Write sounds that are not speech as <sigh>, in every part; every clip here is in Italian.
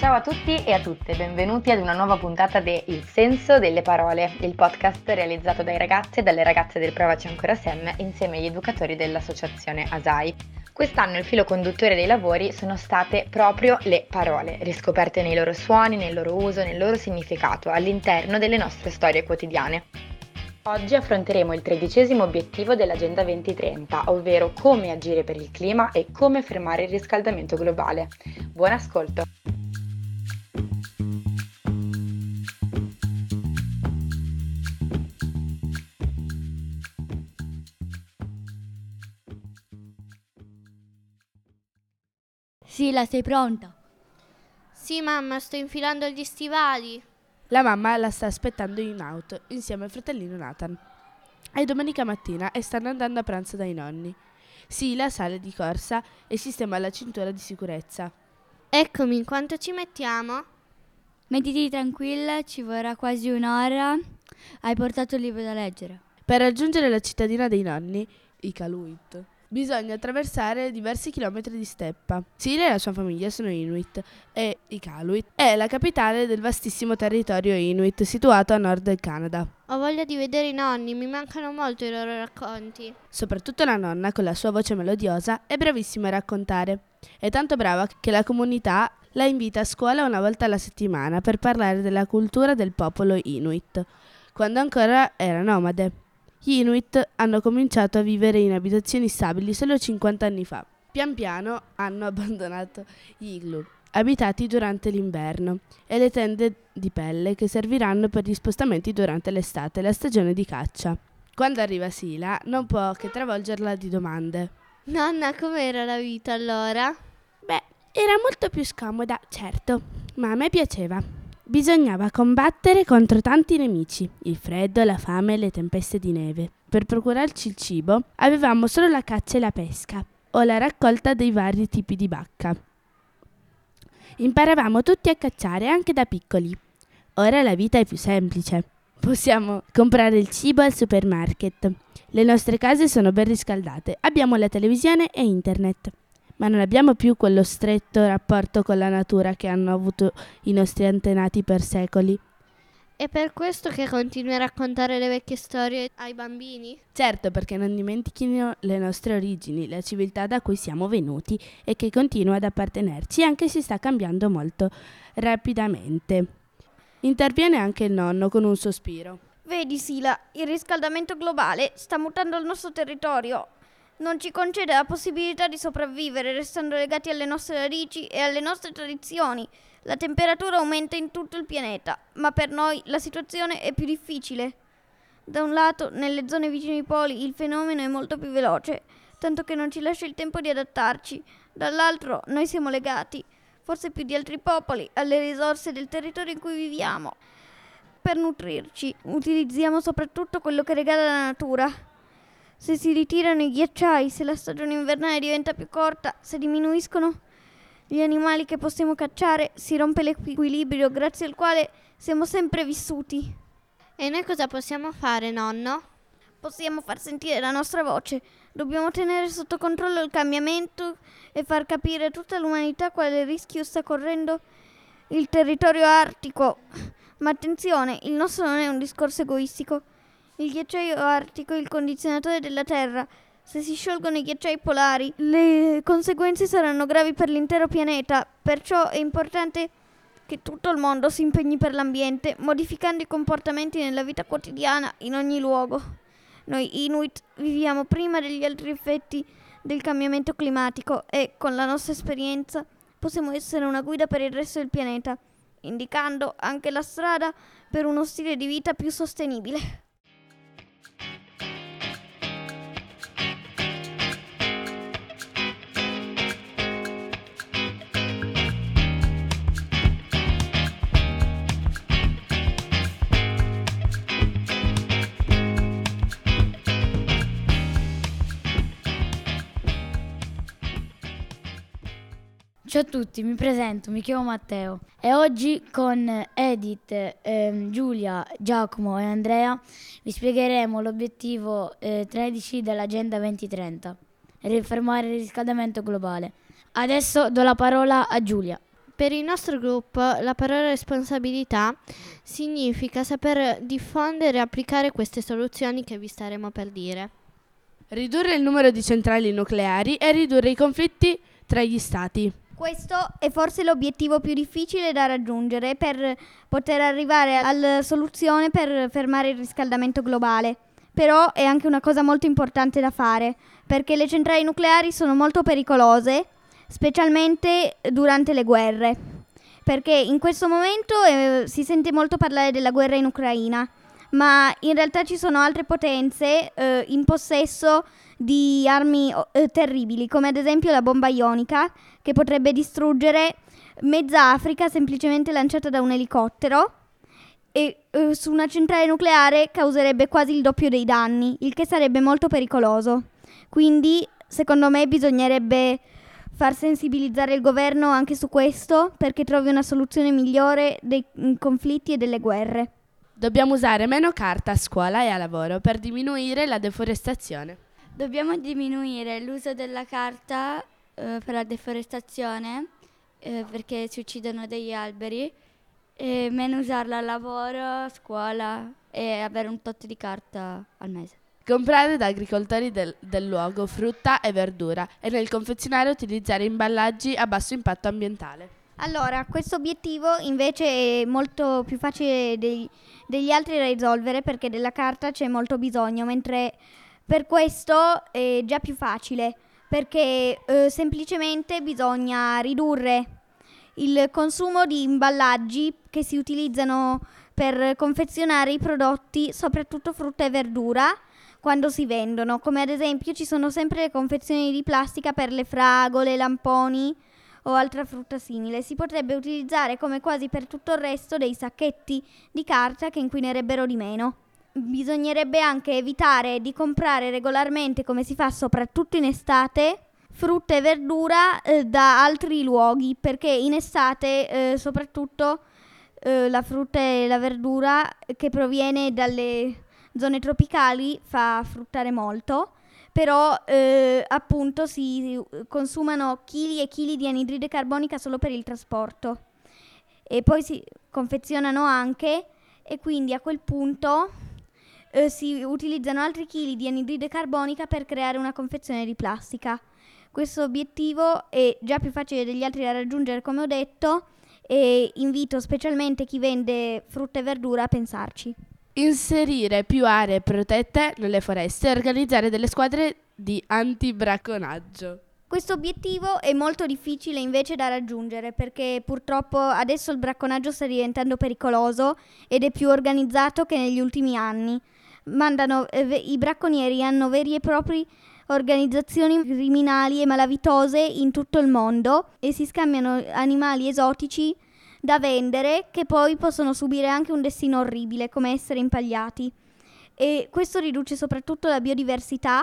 Ciao a tutti e a tutte, benvenuti ad una nuova puntata di Il senso delle parole, il podcast realizzato dai ragazzi e dalle ragazze del Provaci Ancora Sem insieme agli educatori dell'associazione ASAI. Quest'anno il filo conduttore dei lavori sono state proprio le parole, riscoperte nei loro suoni, nel loro uso, nel loro significato all'interno delle nostre storie quotidiane. Oggi affronteremo il tredicesimo obiettivo dell'Agenda 2030, ovvero come agire per il clima e come fermare il riscaldamento globale. Buon ascolto! Sila, sei pronta? Sì, mamma, sto infilando gli stivali. La mamma la sta aspettando in auto insieme al fratellino Nathan. È domenica mattina e stanno andando a pranzo dai nonni. Sila sale di corsa e sistema la cintura di sicurezza. Eccomi, quanto ci mettiamo? Mettiti tranquilla, ci vorrà quasi un'ora. Hai portato il libro da leggere. Per raggiungere la cittadina dei nonni, Iqaluit, bisogna attraversare diversi chilometri di steppa. Sila e la sua famiglia sono Inuit e Iqaluit è la capitale del vastissimo territorio Inuit situato a nord del Canada. Ho voglia di vedere i nonni, mi mancano molto i loro racconti. Soprattutto la nonna, con la sua voce melodiosa, è bravissima a raccontare. È tanto brava che la comunità la invita a scuola una volta alla settimana per parlare della cultura del popolo Inuit, quando ancora era nomade. Gli Inuit hanno cominciato a vivere in abitazioni stabili solo 50 anni fa. Pian piano hanno <laughs> abbandonato gli igloo, abitati durante l'inverno, e le tende di pelle che serviranno per gli spostamenti durante l'estate e la stagione di caccia. Quando arriva Sila, non può che travolgerla di domande. Nonna, com'era la vita allora? Beh, era molto più scomoda, certo, ma a me piaceva. Bisognava combattere contro tanti nemici, il freddo, la fame e le tempeste di neve. Per procurarci il cibo avevamo solo la caccia e la pesca, o la raccolta dei vari tipi di bacca. Imparavamo tutti a cacciare anche da piccoli. Ora la vita è più semplice. Possiamo comprare il cibo al supermarket. Le nostre case sono ben riscaldate, abbiamo la televisione e internet ma non abbiamo più quello stretto rapporto con la natura che hanno avuto i nostri antenati per secoli. È per questo che continui a raccontare le vecchie storie ai bambini? Certo, perché non dimentichino le nostre origini, la civiltà da cui siamo venuti e che continua ad appartenerci, anche se sta cambiando molto rapidamente. Interviene anche il nonno con un sospiro. Vedi, Sila, il riscaldamento globale sta mutando il nostro territorio non ci concede la possibilità di sopravvivere restando legati alle nostre radici e alle nostre tradizioni. La temperatura aumenta in tutto il pianeta, ma per noi la situazione è più difficile. Da un lato, nelle zone vicine ai poli il fenomeno è molto più veloce, tanto che non ci lascia il tempo di adattarci. Dall'altro, noi siamo legati, forse più di altri popoli, alle risorse del territorio in cui viviamo. Per nutrirci, utilizziamo soprattutto quello che regala la natura, se si ritirano i ghiacciai, se la stagione invernale diventa più corta, se diminuiscono gli animali che possiamo cacciare, si rompe l'equilibrio grazie al quale siamo sempre vissuti. E noi cosa possiamo fare, nonno? Possiamo far sentire la nostra voce. Dobbiamo tenere sotto controllo il cambiamento e far capire a tutta l'umanità quale rischio sta correndo il territorio artico. Ma attenzione, il nostro non è un discorso egoistico. Il ghiacciaio artico il condizionatore della Terra. Se si sciolgono i ghiacciai polari, le conseguenze saranno gravi per l'intero pianeta. Perciò è importante che tutto il mondo si impegni per l'ambiente, modificando i comportamenti nella vita quotidiana in ogni luogo. Noi Inuit viviamo prima degli altri effetti del cambiamento climatico e con la nostra esperienza possiamo essere una guida per il resto del pianeta, indicando anche la strada per uno stile di vita più sostenibile. Ciao a tutti, mi presento, mi chiamo Matteo e oggi con Edith, ehm, Giulia, Giacomo e Andrea vi spiegheremo l'obiettivo eh, 13 dell'Agenda 2030, rifermare il riscaldamento globale. Adesso do la parola a Giulia. Per il nostro gruppo la parola responsabilità significa saper diffondere e applicare queste soluzioni che vi staremo per dire. Ridurre il numero di centrali nucleari e ridurre i conflitti tra gli stati. Questo è forse l'obiettivo più difficile da raggiungere per poter arrivare alla soluzione per fermare il riscaldamento globale. Però è anche una cosa molto importante da fare, perché le centrali nucleari sono molto pericolose, specialmente durante le guerre. Perché in questo momento eh, si sente molto parlare della guerra in Ucraina, ma in realtà ci sono altre potenze eh, in possesso di armi eh, terribili, come ad esempio la bomba ionica, che potrebbe distruggere mezza Africa semplicemente lanciata da un elicottero e eh, su una centrale nucleare causerebbe quasi il doppio dei danni, il che sarebbe molto pericoloso. Quindi, secondo me, bisognerebbe far sensibilizzare il governo anche su questo perché trovi una soluzione migliore dei mm, conflitti e delle guerre. Dobbiamo usare meno carta a scuola e a lavoro per diminuire la deforestazione. Dobbiamo diminuire l'uso della carta eh, per la deforestazione eh, perché si uccidono degli alberi e meno usarla al lavoro, a scuola e avere un tot di carta al mese. Comprare da agricoltori del, del luogo frutta e verdura e nel confezionare utilizzare imballaggi a basso impatto ambientale. Allora, questo obiettivo invece è molto più facile dei, degli altri da risolvere perché della carta c'è molto bisogno, mentre per questo è già più facile perché eh, semplicemente bisogna ridurre il consumo di imballaggi che si utilizzano per confezionare i prodotti, soprattutto frutta e verdura, quando si vendono, come ad esempio ci sono sempre le confezioni di plastica per le fragole, lamponi o altra frutta simile. Si potrebbe utilizzare come quasi per tutto il resto dei sacchetti di carta che inquinerebbero di meno. Bisognerebbe anche evitare di comprare regolarmente, come si fa soprattutto in estate, frutta e verdura eh, da altri luoghi, perché in estate eh, soprattutto eh, la frutta e la verdura che proviene dalle zone tropicali fa fruttare molto, però eh, appunto si consumano chili e chili di anidride carbonica solo per il trasporto e poi si confezionano anche e quindi a quel punto eh, si utilizzano altri chili di anidride carbonica per creare una confezione di plastica. Questo obiettivo è già più facile degli altri da raggiungere, come ho detto, e invito specialmente chi vende frutta e verdura a pensarci. Inserire più aree protette nelle foreste e organizzare delle squadre di antibracconaggio. Questo obiettivo è molto difficile invece da raggiungere perché purtroppo adesso il bracconaggio sta diventando pericoloso ed è più organizzato che negli ultimi anni. Mandano, eh, I bracconieri hanno veri e propri organizzazioni criminali e malavitose in tutto il mondo e si scambiano animali esotici da vendere che poi possono subire anche un destino orribile come essere impagliati. E questo riduce soprattutto la biodiversità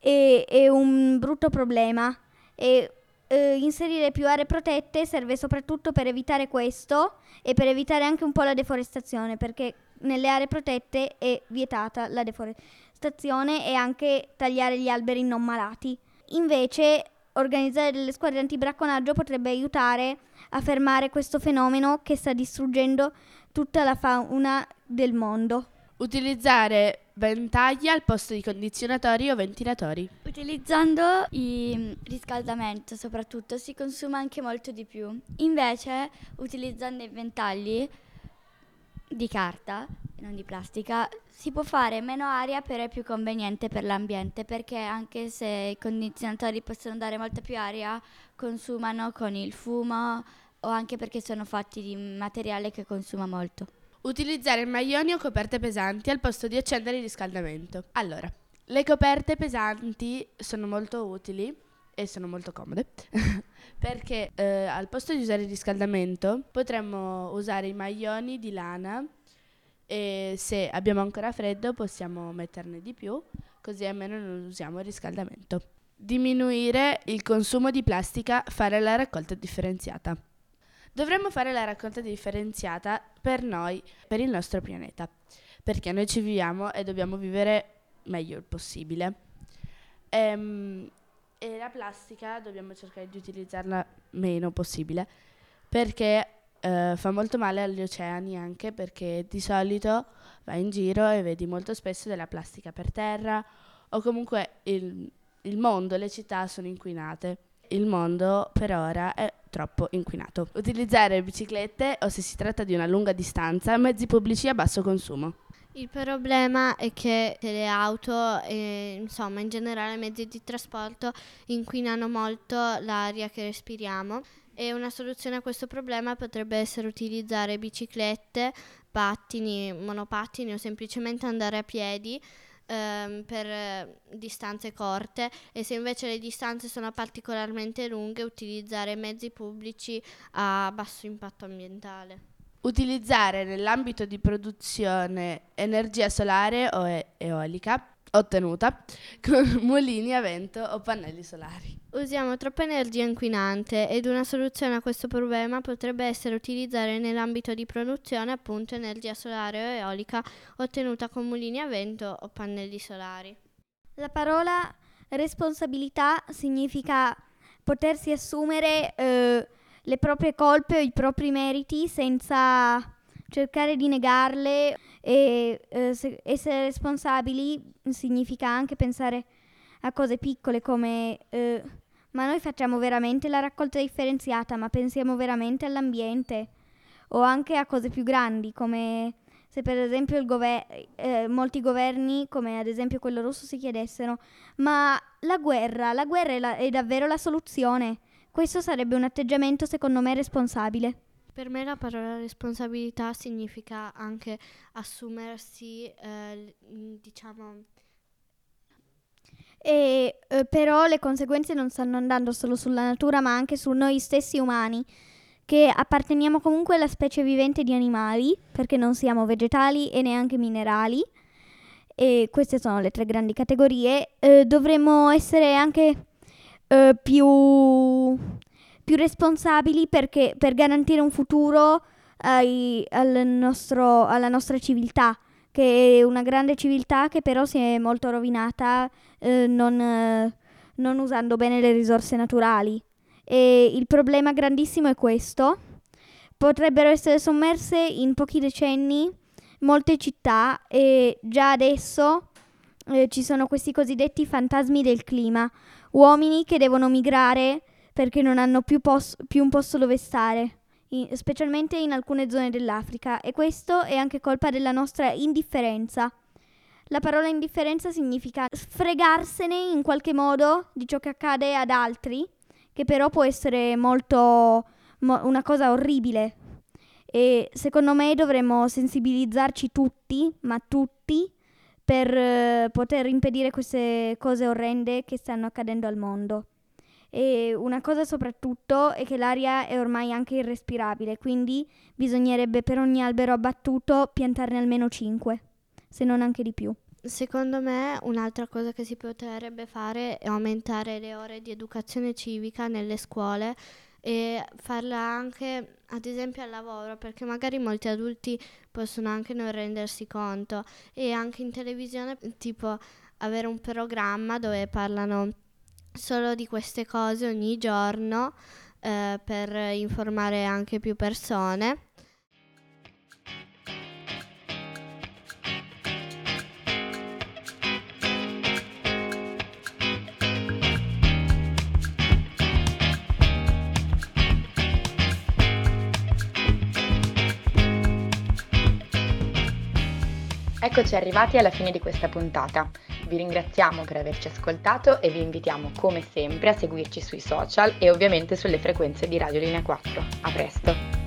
e è un brutto problema. E eh, inserire più aree protette serve soprattutto per evitare questo e per evitare anche un po' la deforestazione perché nelle aree protette è vietata la deforestazione e anche tagliare gli alberi non malati. Invece, organizzare delle squadre antibracconaggio potrebbe aiutare a fermare questo fenomeno che sta distruggendo tutta la fauna del mondo. Utilizzare ventagli al posto di condizionatori o ventilatori. Utilizzando il riscaldamento soprattutto si consuma anche molto di più. Invece, utilizzando i ventagli di carta, non di plastica, si può fare meno aria però è più conveniente per l'ambiente perché anche se i condizionatori possono dare molta più aria, consumano con il fumo o anche perché sono fatti di materiale che consuma molto. Utilizzare maglioni o coperte pesanti al posto di accendere il riscaldamento. Allora, le coperte pesanti sono molto utili e sono molto comode <laughs> perché eh, al posto di usare il riscaldamento potremmo usare i maglioni di lana e se abbiamo ancora freddo possiamo metterne di più così almeno non usiamo il riscaldamento. Diminuire il consumo di plastica, fare la raccolta differenziata. Dovremmo fare la raccolta differenziata per noi, per il nostro pianeta, perché noi ci viviamo e dobbiamo vivere meglio il possibile. Ehm, e la plastica dobbiamo cercare di utilizzarla meno possibile perché eh, fa molto male agli oceani anche perché di solito vai in giro e vedi molto spesso della plastica per terra o comunque il, il mondo, le città sono inquinate. Il mondo per ora è troppo inquinato. Utilizzare biciclette o se si tratta di una lunga distanza, mezzi pubblici a basso consumo. Il problema è che le auto e insomma in generale i mezzi di trasporto inquinano molto l'aria che respiriamo e una soluzione a questo problema potrebbe essere utilizzare biciclette, pattini, monopattini o semplicemente andare a piedi ehm, per eh, distanze corte e se invece le distanze sono particolarmente lunghe utilizzare mezzi pubblici a basso impatto ambientale. Utilizzare nell'ambito di produzione energia solare o e- eolica ottenuta <laughs> con mulini a vento o pannelli solari. Usiamo troppa energia inquinante ed una soluzione a questo problema potrebbe essere utilizzare nell'ambito di produzione appunto energia solare o eolica ottenuta con mulini a vento o pannelli solari. La parola responsabilità significa potersi assumere eh, le proprie colpe o i propri meriti senza cercare di negarle e eh, essere responsabili significa anche pensare a cose piccole come eh, ma noi facciamo veramente la raccolta differenziata, ma pensiamo veramente all'ambiente o anche a cose più grandi come se per esempio gover- eh, molti governi, come ad esempio quello russo, si chiedessero ma la guerra, la guerra è, la- è davvero la soluzione? Questo sarebbe un atteggiamento secondo me responsabile. Per me la parola responsabilità significa anche assumersi, eh, diciamo... E, eh, però le conseguenze non stanno andando solo sulla natura, ma anche su noi stessi umani, che apparteniamo comunque alla specie vivente di animali, perché non siamo vegetali e neanche minerali. E queste sono le tre grandi categorie. Eh, dovremmo essere anche eh, più, più, responsabili perché, per garantire un futuro ai, al nostro, alla nostra civiltà, che è una grande civiltà che però si è molto rovinata eh, non, eh, non usando bene le risorse naturali. E il problema grandissimo è questo. Potrebbero essere sommerse in pochi decenni molte città e già adesso eh, ci sono questi cosiddetti fantasmi del clima, uomini che devono migrare perché non hanno più, pos- più un posto dove stare, in- specialmente in alcune zone dell'Africa, e questo è anche colpa della nostra indifferenza. La parola indifferenza significa fregarsene in qualche modo di ciò che accade ad altri, che però può essere molto mo- una cosa orribile. E secondo me dovremmo sensibilizzarci tutti, ma tutti, per eh, poter impedire queste cose orrende che stanno accadendo al mondo. E una cosa soprattutto è che l'aria è ormai anche irrespirabile, quindi bisognerebbe per ogni albero abbattuto piantarne almeno 5, se non anche di più. Secondo me un'altra cosa che si potrebbe fare è aumentare le ore di educazione civica nelle scuole e farla anche ad esempio al lavoro perché magari molti adulti possono anche non rendersi conto. E anche in televisione tipo avere un programma dove parlano solo di queste cose ogni giorno eh, per informare anche più persone Eccoci arrivati alla fine di questa puntata. Vi ringraziamo per averci ascoltato e vi invitiamo come sempre a seguirci sui social e ovviamente sulle frequenze di Radio Linea 4. A presto!